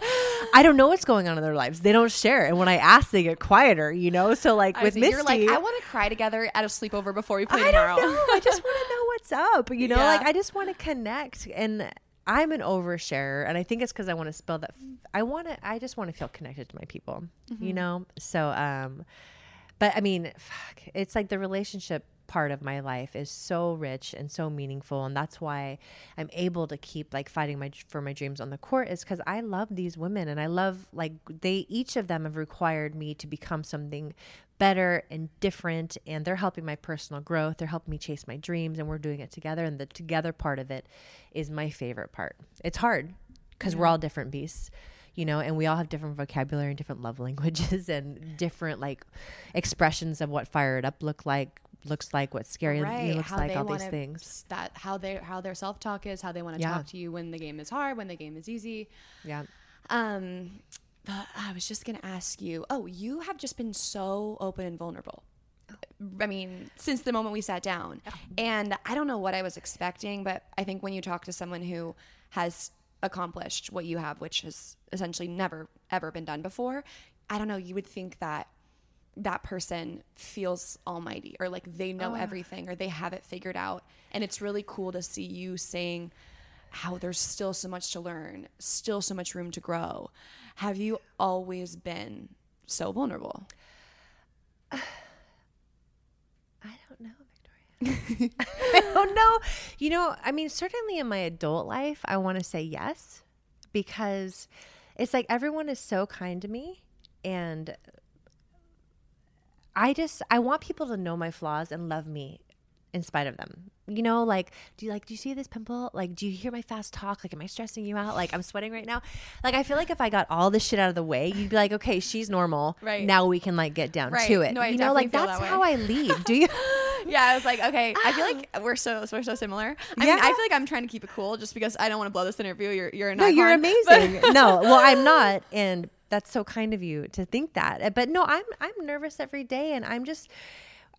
I don't know what's going on in their lives. They don't share. And when I ask, they get quieter, you know? So like with I see. Misty, You're like, I want to cry together at a sleepover before we play I tomorrow. don't know. I just want to know what's up. You know, Yeah. like I just want to connect. And I'm an oversharer, and I think it's because I want to spell that. I want to. I just want to feel connected to my people. You know. So, um, but I mean, fuck, it's like the relationship part of my life is so rich and so meaningful and that's why I'm able to keep like fighting my for my dreams on the court is cuz I love these women and I love like they each of them have required me to become something better and different and they're helping my personal growth they're helping me chase my dreams and we're doing it together and the together part of it is my favorite part. It's hard because we're all different beasts you know and we all have different vocabulary and different love languages and different like expressions of what fire it up look like looks like what scary Right, looks how like all these things That how they how their self talk is, how they want to Yeah. talk to you when the game is hard, when the game is easy. yeah Um, but I was just gonna ask you. Oh, you have just been so open and vulnerable. I mean, since the moment we sat down, and I don't know what I was expecting, but I think when you talk to someone who has accomplished what you have, which has essentially never ever been done before, I don't know. You would think that that person feels almighty or like they know oh. everything or they have it figured out. And it's really cool to see you saying how there's still so much to learn, still so much room to grow. Have you always been so vulnerable? I don't know, Victoria. I don't know. You know, I mean, certainly in my adult life, I want to say yes because it's like everyone is so kind to me and I just I want people to know my flaws and love me in spite of them. You know, like, do you like do you see this pimple? Like, do you hear my fast talk? Like, am I stressing you out? Like, I'm sweating right now. Like, I feel like if I got all this shit out of the way, you'd be like, okay, she's normal. Right. Now we can like get down Right. to it. No, I you know, like that's that how. I lead. Do you? yeah, I was like, okay, I feel um, like we're so we're so similar. I mean, I Yeah. feel like I'm trying to keep it cool just because I don't want to blow this interview. You're you're an No, you're icon, but- amazing. no, well, I'm not, and that's so kind of you to think that. Uh, But no, I'm I'm nervous every day, and I'm just.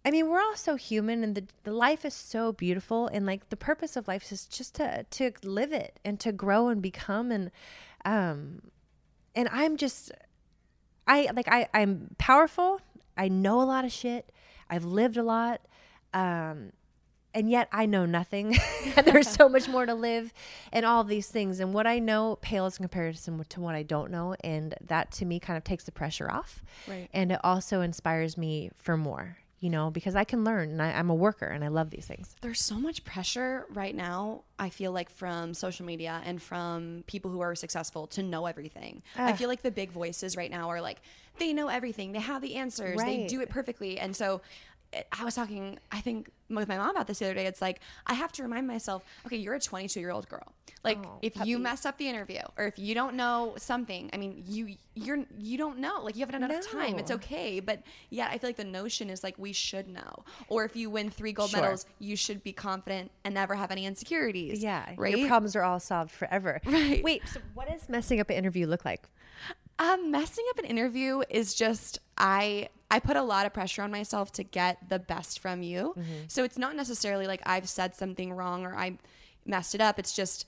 I mean, we're all so human, and the, the life is so beautiful, and like the purpose of life is just to to live it and to grow and become, and um, and I'm just, I like I I'm powerful. I know a lot of shit. I've lived a lot. Um, and yet I know nothing. there's so much more to live and all these things. And what I know pales in comparison to what I don't know. And that to me kind of takes the pressure off. Right. And it also inspires me for more, you know, because I can learn and I, I'm a worker and I love these things. There's so much pressure right now, I feel like from social media and from people who are successful to know everything. I ah. feel like the big voices right now are like, they know everything, they have the answers, they do it perfectly. And so I was talking, I think, with my mom about this the other day. It's like, I have to remind myself, okay, you're a 22 year old girl. Like, if you mess up the interview or if you don't know something, I mean, you you're you don't know. Like, you haven't had enough time. It's okay. But yeah, I feel like the notion is like we should know. Or if you win three gold Sure. medals, you should be confident and never have any insecurities. Yeah. Right. Your problems are all solved forever. Right. Wait, so what does messing up an interview look like? Um, messing up an interview is just I I put a lot of pressure on myself to get the best from you. Mm-hmm. So it's not necessarily like I've said something wrong or I messed it up. It's just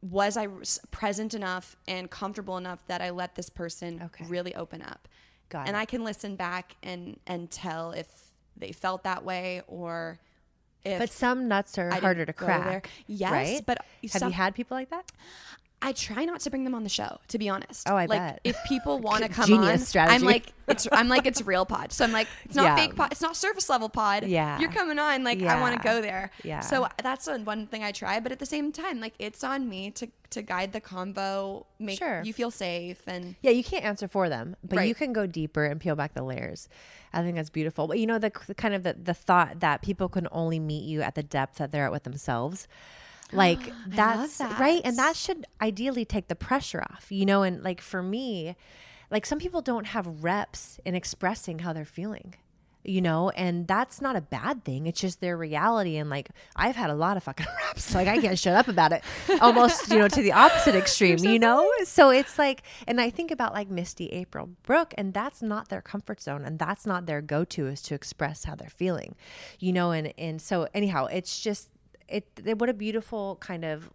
was I present enough and comfortable enough that I let this person Okay. really open up. Got and it. I can listen back and and tell if they felt that way or if But some nuts are I harder to crack. Yes, right? but have some- you had people like that? I try not to bring them on the show, to be honest. Oh, I like, bet. If people want to come Genius on, strategy. I'm like, it's I'm like it's real pod. So I'm like, it's not Yeah. fake pod. It's not surface level pod. Yeah. you're coming on. Like I want to go there. Yeah. So that's one thing I try, but at the same time, like it's on me to to guide the combo, make Sure. you feel safe, and Yeah, you can't answer for them, but you can go deeper and peel back the layers. I think that's beautiful. But you know, the, the kind of the, the thought that people can only meet you at the depth that they're at with themselves. Like that's that. right. And that should ideally take the pressure off, you know? And like for me, like some people don't have reps in expressing how they're feeling. You know, and that's not a bad thing. It's just their reality. And like, I've had a lot of fucking reps. Like, I can't shut up about it. Almost, you know, to the opposite extreme, you know? So it's like, and I think about like Misty, April, Brooke, and that's not their comfort zone. And that's not their go to is to express how they're feeling, you know? And, and so, anyhow, it's just, it, it what a beautiful kind of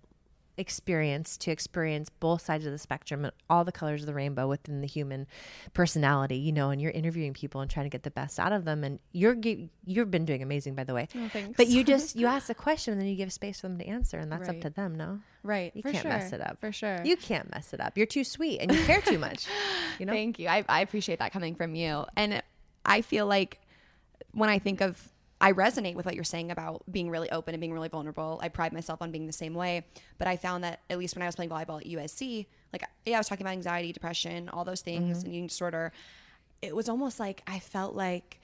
experience to experience both sides of the spectrum and all the colors of the rainbow within the human personality you know and you're interviewing people and trying to get the best out of them and you're you've been doing amazing by the way oh, thanks. but you just you ask a question and then you give space for them to answer and that's up to them no right, you can't sure, mess it up for sure. you can't mess it up you're too sweet and you care too much you know Thank you. I, I appreciate that coming from you. And I feel like when I think of, I resonate with what you're saying about being really open and being really vulnerable. I pride myself on being the same way. But I found that at least when I was playing volleyball at USC, like, yeah, I was talking about anxiety, depression, all those things, mm-hmm. and eating disorder. It was almost like I felt like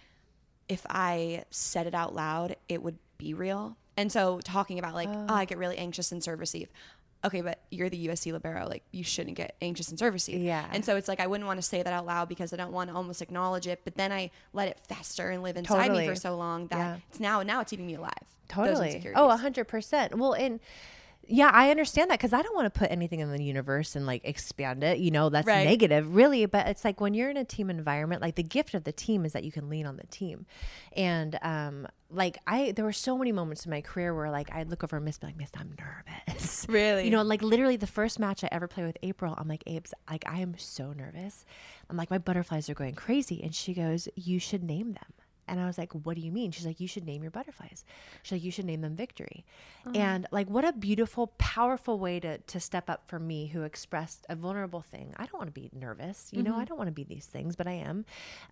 if I said it out loud, it would be real. And so talking about like, oh, oh I get really anxious and serve receive. Okay, but you're the USC libero. Like, you shouldn't get anxious and serve receive. Yeah. And so it's like I wouldn't want to say that out loud because I don't want to almost acknowledge it. But then I let it fester and live inside Totally. me for so long that Yeah. it's now now it's eating me alive. Totally. insecurities. Oh, a hundred percent. Well, and yeah, I understand that because I don't want to put anything in the universe and like expand it. You know, that's Right. negative, really. But it's like when you're in a team environment, like the gift of the team is that you can lean on the team. And um, like I, there were so many moments in my career where like I'd look over and Miss, be like, Miss, I'm nervous. Really? You know, like literally the first match I ever played with April, I'm like, Abe's, like I am so nervous. I'm like, my butterflies are going crazy, and she goes, you should name them. And I was like, what do you mean? She's like, you should name your butterflies. She's like, you should name them victory. And like, what a beautiful, powerful way to, to step up for me who expressed a vulnerable thing. I don't want to be nervous. You know, I don't want to be these things, but I am.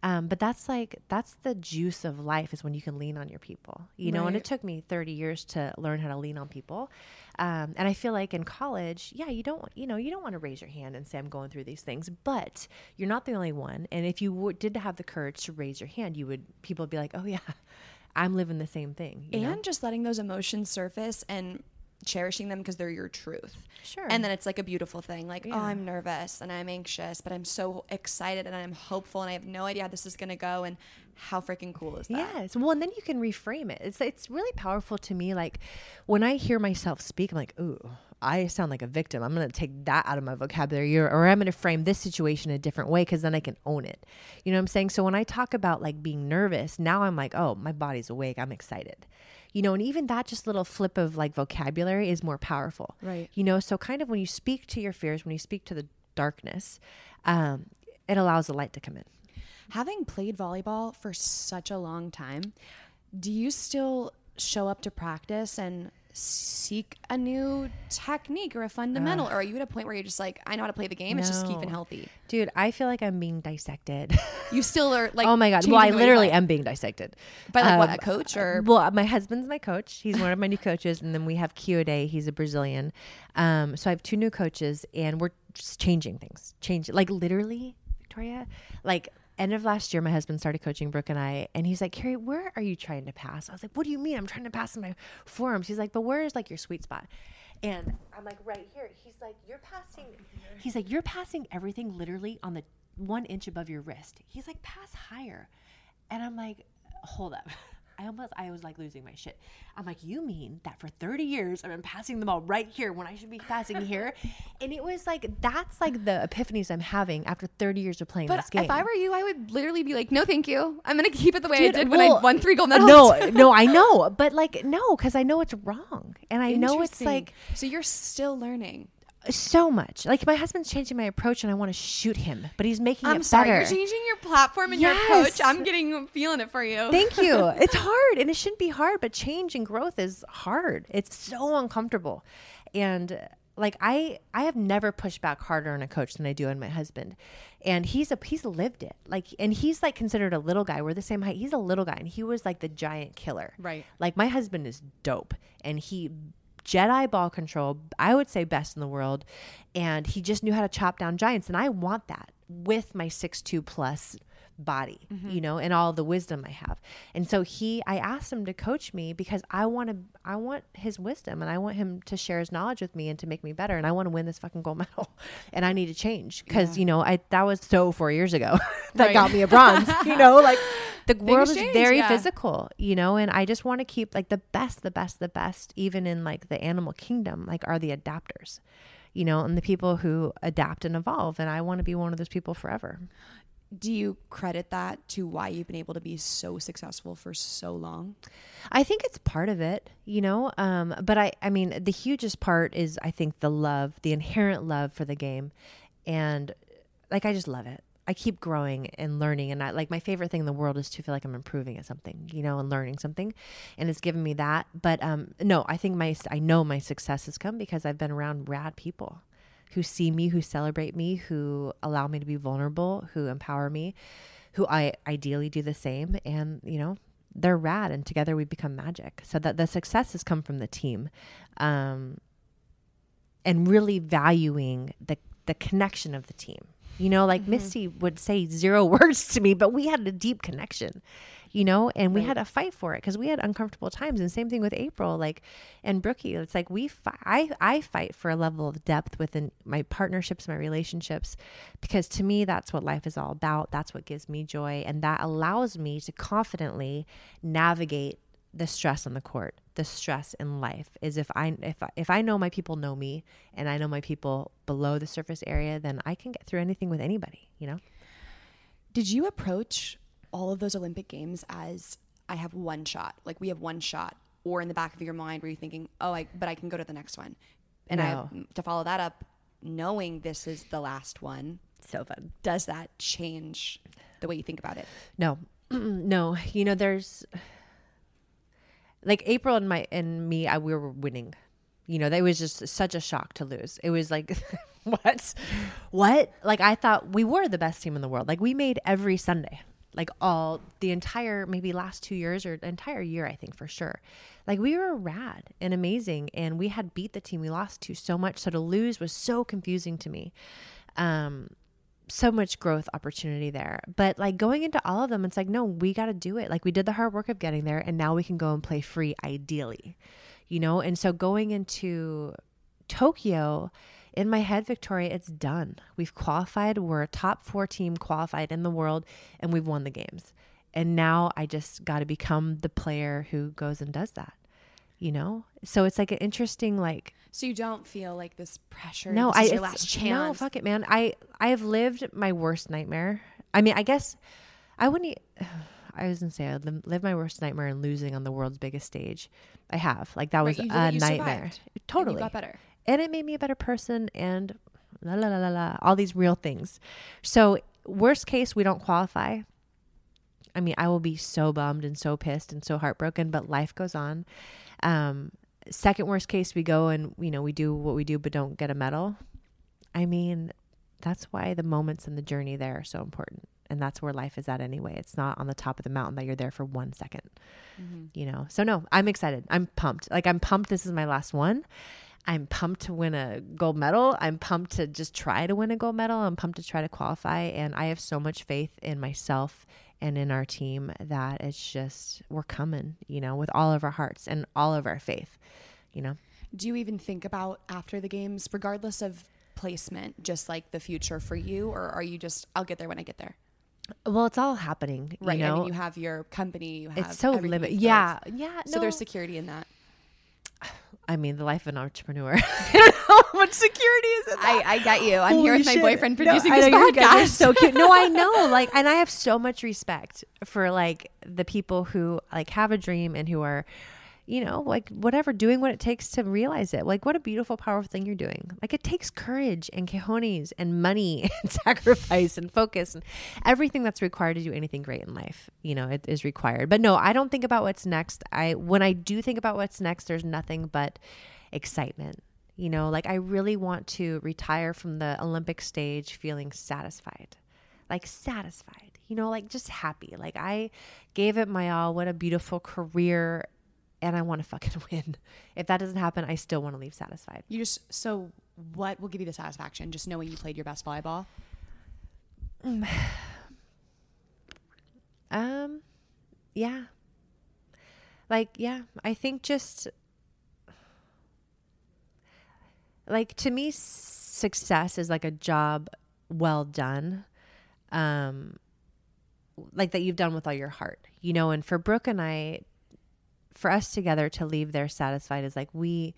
Um, but that's like, that's the juice of life is when you can lean on your people, you know, and it took me 30 years to learn how to lean on people. Um, and I feel like in college, yeah, you don't, you know, you don't want to raise your hand and say, I'm going through these things, but you're not the only one. And if you w- did have the courage to raise your hand, you would, people would be like, oh, yeah, I'm living the same thing. and know? just letting those emotions surface and cherishing them because they're your truth. Sure. And then it's like a beautiful thing. Like, oh, Yeah. oh, I'm nervous and I'm anxious, but I'm so excited and I'm hopeful and I have no idea how this is going to go. And how freaking cool is that? Yes. Well, and then you can reframe it. It's it's really powerful to me. Like when I hear myself speak, I'm like, ooh, I sound like a victim. I'm gonna take that out of my vocabulary, or, or I'm gonna frame this situation a different way because then I can own it. You know what I'm saying? So when I talk about like being nervous, now I'm like, oh, my body's awake. I'm excited. You know, and even that just little flip of like vocabulary is more powerful. Right. You know, so kind of when you speak to your fears, when you speak to the darkness, um, it allows the light to come in. Having played volleyball for such a long time, do you still show up to practice and seek a new technique or a fundamental? or are you at a point where you're just like, I know how to play the game, it's just keeping healthy? Dude, I feel like I'm being dissected. You still are like, oh my god! Well, I the way you literally play. am being dissected By like what, Um, a coach or? Well, my husband's my coach. He's one of my new coaches, and then we have Day. He's a Brazilian. Um, so I have two new coaches, and we're just changing things. Change like literally, Victoria. Like end of last year, my husband started coaching Brooke and I, and he's like, "Kerri, where are you trying to pass?" I was like, "What do you mean? I'm trying to pass in my forearms." He's like, "But where is like your sweet spot?" And I'm like, "Right here." He's like, "You're passing." He's like, "You're passing everything literally on the one inch above your wrist." He's like, "Pass higher." And I'm like, hold up. I almost, I was like losing my shit. I'm like, you mean that for 30 years I've been passing the ball right here when I should be passing here? And it was like, that's like the epiphanies I'm having after 30 years of playing But this game. if I were you, I would literally be like, no, thank you. I'm going to keep it the way Dude, I did when I won three gold medals. No, no, I know. But like, no, because I know it's wrong. And I know it's like so you're still learning. So much. Like, my husband's changing my approach and I want to shoot him, but he's making I'm it sorry, better. you're changing your platform and your Yes. coach. I'm getting feeling it for you. Thank you. It's hard and it shouldn't be hard, but change and growth is hard. It's so uncomfortable. And like I I have never pushed back harder on a coach than I do on my husband. And he's a he's lived it. Like and he's like considered a little guy. We're the same height. He's a little guy and he was like the giant killer. Right. Like my husband is dope and he Jedi ball control, I would say best in the world. And he just knew how to chop down giants. And I want that with my six two plus body, mm-hmm. you know, and all the wisdom I have. And so he I asked him to coach me because I want to I want his wisdom and I want him to share his knowledge with me and to make me better. And I want to win this fucking gold medal. And I need to change. Cause you know, I that was so four years ago that Right. got me a bronze. you know, like the world is change, very yeah. physical, you know, and I just want to keep like the best, the best, the best, even in like the animal kingdom, like are the adapters, you know, and the people who adapt and evolve. And I want to be one of those people forever. Do you credit that to why you've been able to be so successful for so long? I think it's part of it, you know. Um, but I, I mean, the hugest part is I think the love, the inherent love for the game, and like I just love it. I keep growing and learning, and I like my favorite thing in the world is to feel like I'm improving at something, you know, and learning something, and it's given me that. But um, no, I think my I know my success has come because I've been around rad people who see me, who celebrate me, who allow me to be vulnerable, who empower me, who I ideally do the same. And, you know, they're rad and together we become magic. So that the success has come from the team. Um, and really valuing the the connection of the team. You know, like mm-hmm. Misty would say zero words to me, but we had a deep connection, you know, and we had a fight for it because we had uncomfortable times. And same thing with April, like, and Brookie. It's like we, fi- I, I fight for a level of depth within my partnerships, my relationships, because to me, that's what life is all about. That's what gives me joy. And that allows me to confidently navigate the stress on the court, the stress in life is if I if I, if I know my people know me and I know my people below the surface area, then I can get through anything with anybody, you know? Did you approach all of those Olympic games as I have one shot, like we have one shot, or in the back of your mind were you thinking, oh, I but I can go to the next one, and No. I to follow that up, knowing this is the last one, So fun. does that change the way you think about it? No, no. You know, there's like April and my and me. I, we were winning. You know, that was just such a shock to lose. It was like, what, what? Like I thought we were the best team in the world. Like we made every Sunday, like all the entire maybe last two years or entire year. I think for sure. Like we were rad and amazing, and we had beat the team we lost to so much. So to lose was so confusing to me. Um, so much growth opportunity there. But like going into all of them, it's like, no, we got to do it. Like we did the hard work of getting there, and now we can go and play free, ideally. you know? And so going into Tokyo, in my head, Victoria, it's done. We've qualified. We're a top four team qualified in the world, and we've won the games. And now I just got to become the player who goes and does that, you know? So it's like an interesting, like, So you don't feel like this pressure. no, this I your it's- last chance. No, fuck it, man. I I have lived my worst nightmare. I mean, I guess I wouldn't. I was gonna say I li- lived my worst nightmare in losing on the world's biggest stage. I have like that was Right, you a you nightmare. survived, and Totally got better. and it made me a better person and la la la la la all these real things. So worst case, we don't qualify. I mean, I will be so bummed and so pissed and so heartbroken, but life goes on. Um, second worst case, we go and you know we do what we do, but don't get a medal. I mean, that's why the moments and the journey there are so important, and that's where life is at anyway. It's not on the top of the mountain that you're there for one 2nd you know. So no, I'm excited. I'm pumped. Like I'm pumped. This is my last one. I'm pumped to win a gold medal. I'm pumped to just try to win a gold medal. I'm pumped to try to qualify. And I have so much faith in myself and in our team that it's just, we're coming, you know, with all of our hearts and all of our faith, you know. Do you even think about after the games, regardless of placement, just like the future for you, or are you just I'll get there when I get there? Well, it's all happening, Right. you know. I mean, you have your company. You have it's so limited. Yeah. Yeah. So there's security in that. I mean, the life of an entrepreneur. I don't know how much security is in that. I, I get you. I'm here Holy with my boyfriend No, producing I this know, you guys are podcast. so cute. No, I know. Like, and I have so much respect for like the people who like have a dream and who are, you know, like whatever, doing what it takes to realize it. Like, what a beautiful, powerful thing you're doing. Like, it takes courage and cojones and money and sacrifice and focus and everything that's required to do anything great in life. You know, it is required. But no, I don't think about what's next. I when I do think about what's next, there's nothing but excitement. You know, like I really want to retire from the Olympic stage feeling satisfied. Like satisfied. You know, like just happy. Like I gave it my all. What a beautiful career and I want to fucking win. If that doesn't happen, I still want to leave satisfied. You just so what will give you the satisfaction? Just knowing you played your best volleyball. Um yeah. Like yeah, I think just like to me success is like a job well done. Um like that you've done with all your heart. You know, and for Brooke and I for us together to leave there satisfied is like we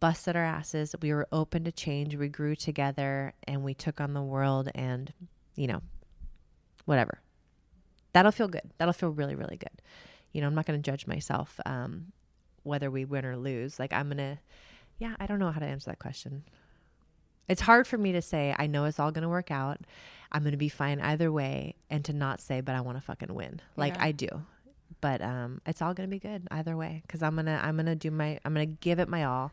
busted our asses. We were open to change. We grew together and we took on the world and, you know, whatever. That'll feel good. That'll feel really, really good. You know, I'm not going to judge myself um, whether we win or lose. Like, I'm going to, yeah, I don't know how to answer that question. It's hard for me to say, I know it's all going to work out. I'm going to be fine either way, and to not say, but I want to fucking win. Like, Yeah. I do but um, it's all gonna be good either way because I'm gonna I'm gonna do my I'm gonna give it my all,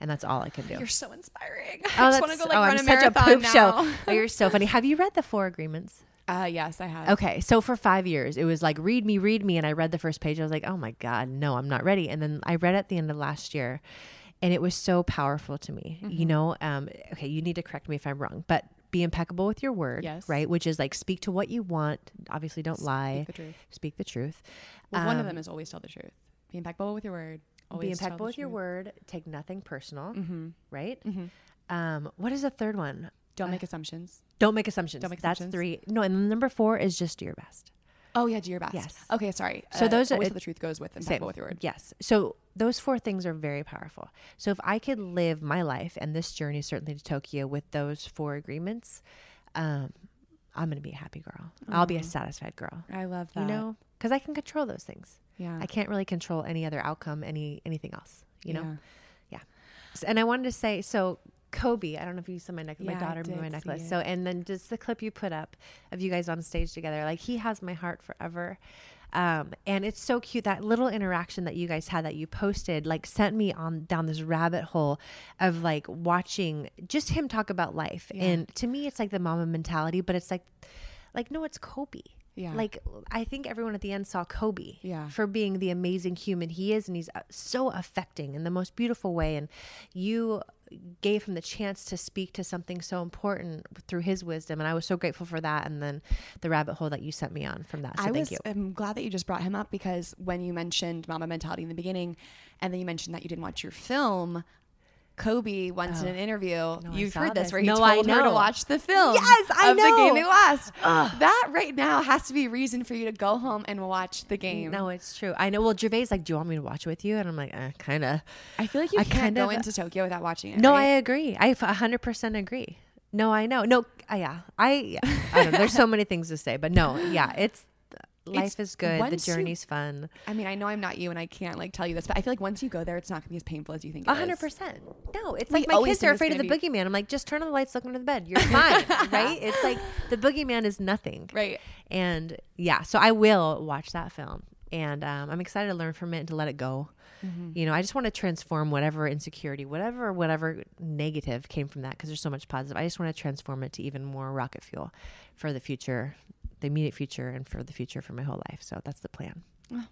and that's all I can do. You're so inspiring. oh, I just want to go like oh, run I'm a such a marathon poop now. show. Oh, you're so funny. Have you read the Four Agreements? Uh, yes, I have. Okay, so for five years, it was like read me, read me, and I read the first page. I was like, oh my god, no, I'm not ready. And then I read at the end of last year, and it was so powerful to me. Mm-hmm. You know, um, okay, you need to correct me if I'm wrong, but be impeccable with your word, Yes. right? Which is like speak to what you want. Obviously, don't lie. the truth. Speak the truth. Well, one of Um, them is always tell the truth. Be impeccable with your word. Always be impeccable with your word. Take nothing personal, Mhm. right? Mhm. Um, what is the third one? Don't make assumptions. Don't make assumptions. Don't make That's three. No, and number four is just do your best. Oh yeah, do your best. Yes. Okay, sorry. So Uh, those are- it- the truth goes with Same. impeccable with your word. Yes. So those four things are very powerful. So if I could live my life and this journey, certainly to Tokyo, with those four agreements, um, I'm going to be a happy girl. I'll be a satisfied girl. I love that. You know, because I can control those things. Yeah. I can't really control any other outcome, any anything else. You know. Yeah. Yeah. And I wanted to say, so Kobe, I don't know if you saw my necklace, Yeah, my daughter made my necklace. So, and then just the clip you put up of you guys on stage together, like he has my heart forever. Um, and it's so cute that little interaction that you guys had that you posted, like sent me on down this rabbit hole of like watching just him talk about life. And to me, it's like the mama mentality, but it's like, like, no, it's Kobe. Yeah. Like I think everyone at the end saw Kobe. Yeah. For being the amazing human he is, and he's uh, so affecting in the most beautiful way. And you gave him the chance to speak to something so important through his wisdom, and I was so grateful for that. And then the rabbit hole that you sent me on from that. So I thank was you. I'm glad that you just brought him up because when you mentioned mama mentality in the beginning, and then you mentioned that you didn't watch your film. Kobe once in an interview, you've heard this, this. where he No, told her to watch the film. Yes, I of the game know. they lost. That right now has to be a reason for you to go home and watch the game. No, it's true. I know. Well, Gervais like, do you want me to watch it with you? And I'm like, eh, kind of. I feel like you I can't kind go into Tokyo without watching it. No, I agree. I 100% agree. No, I know. No, uh, yeah. I, yeah. I don't know. There's so many things to say, but no, yeah, it's life is good. The once you- journey's fun. I mean, I know I'm not you, and I can't like tell you this, but I feel like once you go there, it's not gonna be as painful as you think. it A hundred percent. No, it's We like my kids are afraid of the gonna boogeyman. I'm like, just turn on the lights, look under the bed. You're fine, right? It's like the boogeyman is nothing, Right. And yeah, so I will watch that film, and um, I'm excited to learn from it and to let it go. Mm-hmm. You know, I just want to transform whatever insecurity, whatever whatever negative came from that, because there's so much positive. I just want to transform it to even more rocket fuel for the future, the immediate future, and for the future for my whole life. So that's the plan.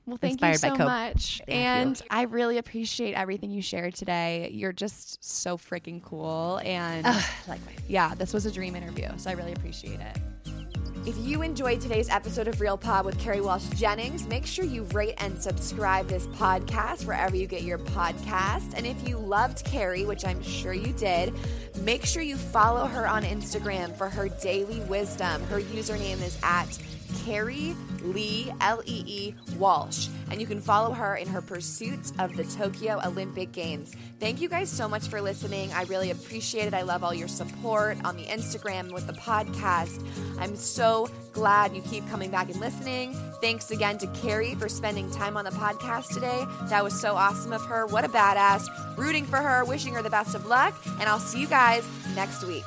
Well, thank Inspired you so much. Thank you. and I really appreciate everything you shared today. You're just so freaking cool. And Likewise. yeah, this was a dream interview. So I really appreciate it. If you enjoyed today's episode of Real Pod with Kerri Walsh Jennings, make sure you rate and subscribe this podcast wherever you get your podcast. And if you loved Kerri, which I'm sure you did, make sure you follow her on Instagram for her daily wisdom. Her username is at Kerri Lee, L E E Walsh. And you can follow her in her pursuit of the Tokyo Olympic Games. Thank you guys so much for listening. I really appreciate it. I love all your support on the Instagram with the podcast. I'm so glad you keep coming back and listening. Thanks again to Kerri for spending time on the podcast today. That was so awesome of her. What a badass. Rooting for her, wishing her the best of luck, and I'll see you guys next week.